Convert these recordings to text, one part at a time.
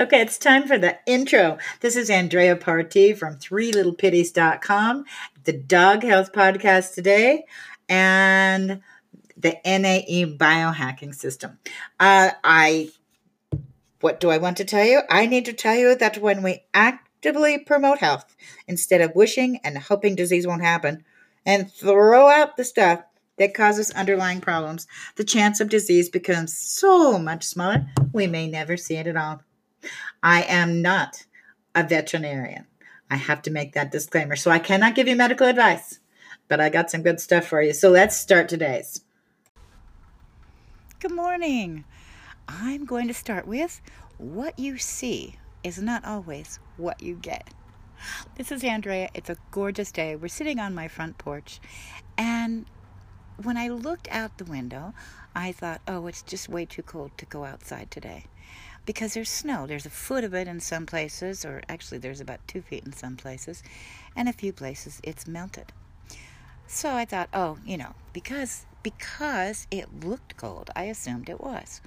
Okay, it's time for the intro. This is Andrea Party from threelittlepitties.com, the Dog Health Podcast today, and the NAE biohacking system. Uh, I, what do I want to tell you? I need to tell you that when we actively promote health instead of wishing and hoping disease won't happen, and throw out the stuff that causes underlying problems, the chance of disease becomes so much smaller, we may never see it at all. I am not a veterinarian. I have to make that disclaimer. So I cannot give you medical advice, but I got some good stuff for you. So let's start today's. Good morning. I'm going to start with what you see is not always what you get. This is Andrea. It's a gorgeous day. We're sitting on my front porch, and when I looked out the window, I thought, oh, it's just way too cold to go outside today because there's snow. There's a foot of it in some places, or actually, there's about two feet in some places, and a few places it's melted. So I thought, oh, you know, because because it looked cold, I assumed it was.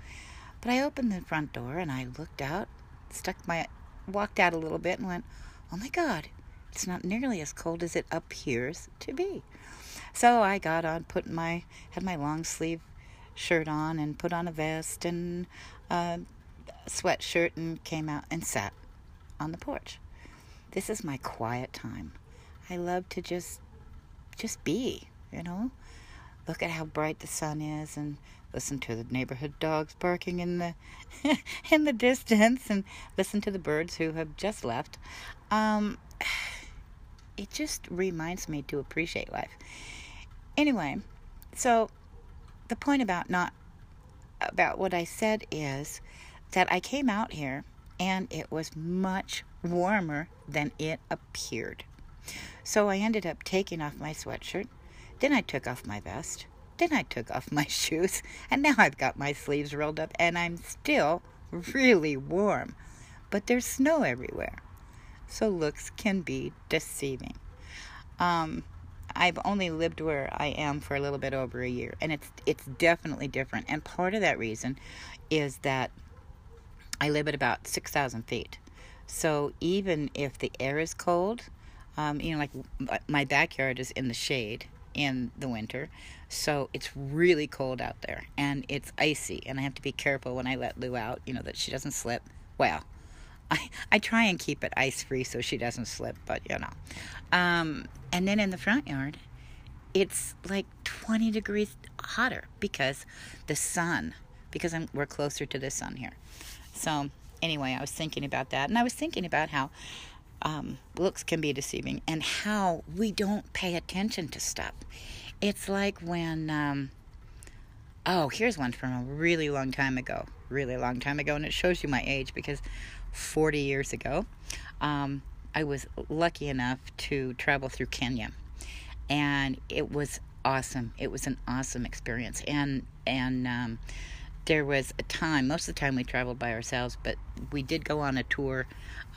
But I opened the front door and I looked out, stuck my walked out a little bit and went, "Oh my god, it's not nearly as cold as it appears to be." So I got on, put my had my long sleeve shirt on and put on a vest and uh, sweatshirt and came out and sat on the porch. This is my quiet time. I love to just just be, you know. Look at how bright the sun is and listen to the neighborhood dogs barking in the in the distance and listen to the birds who have just left. Um, it just reminds me to appreciate life. Anyway, so the point about not about what I said is that I came out here and it was much warmer than it appeared. So I ended up taking off my sweatshirt. Then I took off my vest. Then I took off my shoes. And now I've got my sleeves rolled up and I'm still really warm. But there's snow everywhere. So looks can be deceiving. Um, I've only lived where I am for a little bit over a year, and it's it's definitely different. And part of that reason is that I live at about 6,000 feet. So even if the air is cold, um, you know, like my backyard is in the shade in the winter, so it's really cold out there and it's icy, and I have to be careful when I let Lou out, you know, that she doesn't slip. Well, I, I try and keep it ice free so she doesn't slip, but you know. Um, and then in the front yard, it's like 20 degrees hotter because the sun, because I'm, we're closer to the sun here. So, anyway, I was thinking about that. And I was thinking about how um, looks can be deceiving and how we don't pay attention to stuff. It's like when, um, oh, here's one from a really long time ago. Really long time ago. And it shows you my age because 40 years ago, um, I was lucky enough to travel through Kenya. And it was awesome. It was an awesome experience. And, and, um, there was a time, most of the time we traveled by ourselves, but we did go on a tour.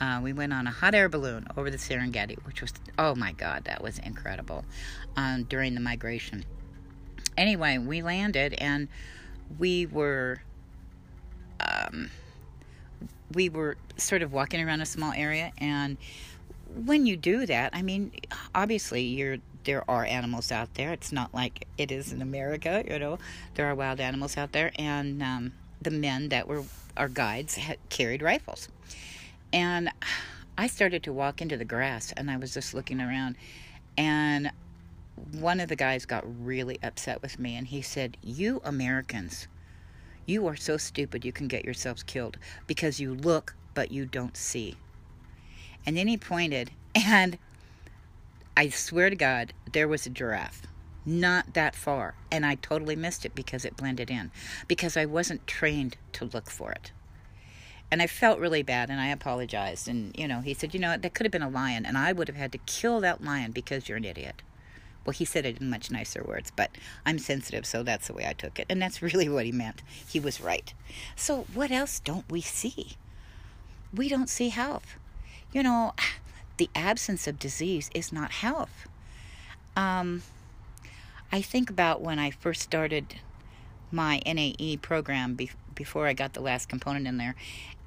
Uh, we went on a hot air balloon over the Serengeti, which was, oh my God, that was incredible um, during the migration. Anyway, we landed and we were. Um, we were sort of walking around a small area and when you do that i mean obviously you're there are animals out there. It's not like it is in America, you know. There are wild animals out there, and um, the men that were our guides had carried rifles. And I started to walk into the grass, and I was just looking around, and one of the guys got really upset with me, and he said, "You Americans." You are so stupid you can get yourselves killed because you look but you don't see. And then he pointed, and I swear to God, there was a giraffe not that far, and I totally missed it because it blended in, because I wasn't trained to look for it. And I felt really bad, and I apologized. And, you know, he said, You know, that could have been a lion, and I would have had to kill that lion because you're an idiot. Well, he said it in much nicer words, but I'm sensitive, so that's the way I took it. And that's really what he meant. He was right. So, what else don't we see? We don't see health. You know, the absence of disease is not health. Um, I think about when I first started my NAE program be- before I got the last component in there,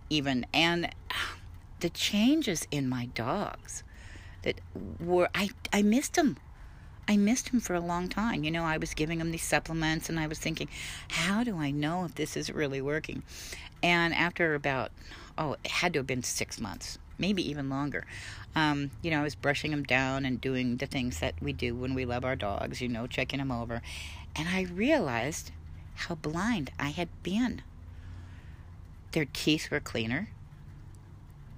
even and the changes in my dogs that were I I missed them. I missed him for a long time. You know, I was giving him these supplements and I was thinking, how do I know if this is really working? And after about, oh, it had to have been six months, maybe even longer. Um, you know, I was brushing them down and doing the things that we do when we love our dogs, you know, checking them over. And I realized how blind I had been. Their teeth were cleaner.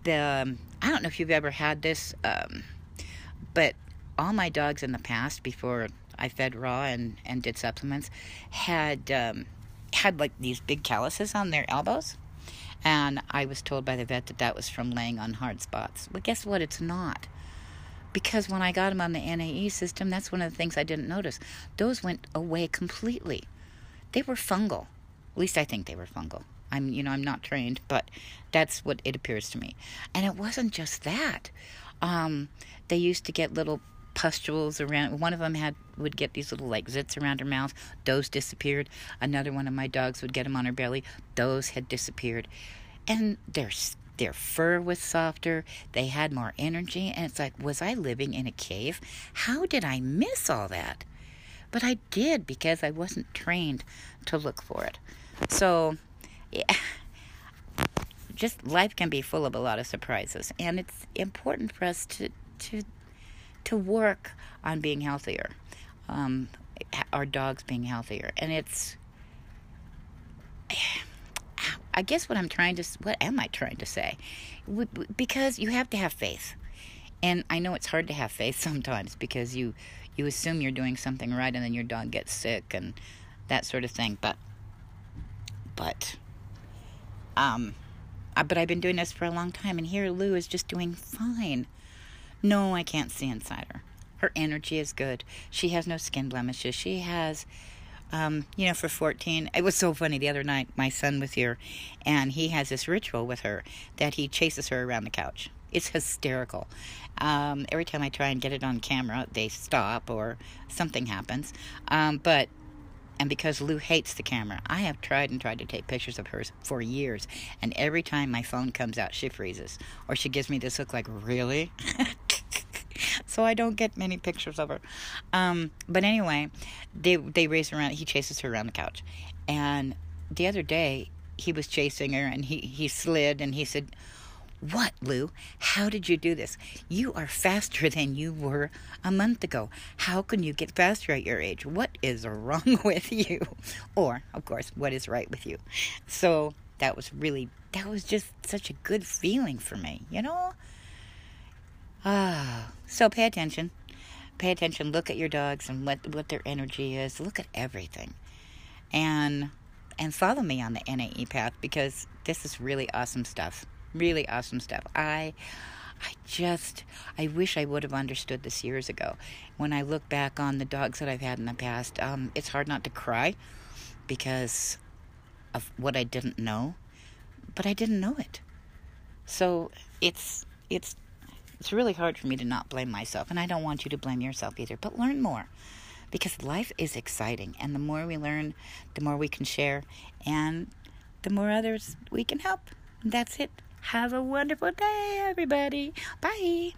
The um, I don't know if you've ever had this, um, but all my dogs in the past, before I fed raw and, and did supplements, had um, had like these big calluses on their elbows. And I was told by the vet that that was from laying on hard spots. But guess what? It's not. Because when I got them on the NAE system, that's one of the things I didn't notice. Those went away completely. They were fungal. At least I think they were fungal. I'm, you know, I'm not trained, but that's what it appears to me. And it wasn't just that. Um, they used to get little pustules around. One of them had would get these little like zits around her mouth. Those disappeared. Another one of my dogs would get them on her belly. Those had disappeared, and their their fur was softer. They had more energy, and it's like, was I living in a cave? How did I miss all that? But I did because I wasn't trained to look for it. So, yeah. Just life can be full of a lot of surprises, and it's important for us to to to work on being healthier, um, our dogs being healthier. And it's, I guess what I'm trying to, what am I trying to say? Because you have to have faith. And I know it's hard to have faith sometimes because you, you assume you're doing something right and then your dog gets sick and that sort of thing. But, but, um, but I've been doing this for a long time, and here Lou is just doing fine. No, I can't see inside her. Her energy is good. She has no skin blemishes. She has, um, you know, for 14, it was so funny. The other night, my son was here, and he has this ritual with her that he chases her around the couch. It's hysterical. Um, every time I try and get it on camera, they stop or something happens. Um, but and because Lou hates the camera, I have tried and tried to take pictures of hers for years. And every time my phone comes out, she freezes. Or she gives me this look like, really? so I don't get many pictures of her. Um, but anyway, they they race around. He chases her around the couch, and the other day he was chasing her, and he he slid, and he said. What, Lou? How did you do this? You are faster than you were a month ago. How can you get faster at your age? What is wrong with you? Or, of course, what is right with you? So that was really, that was just such a good feeling for me, you know? Ah, so pay attention. Pay attention. Look at your dogs and what what their energy is. Look at everything, and and follow me on the NAE path because this is really awesome stuff. Really awesome stuff. I I just I wish I would have understood this years ago. When I look back on the dogs that I've had in the past, um, it's hard not to cry because of what I didn't know, but I didn't know it. So it's it's it's really hard for me to not blame myself, and I don't want you to blame yourself either, but learn more because life is exciting, and the more we learn, the more we can share, and the more others we can help. That's it. Have a wonderful day, everybody. Bye.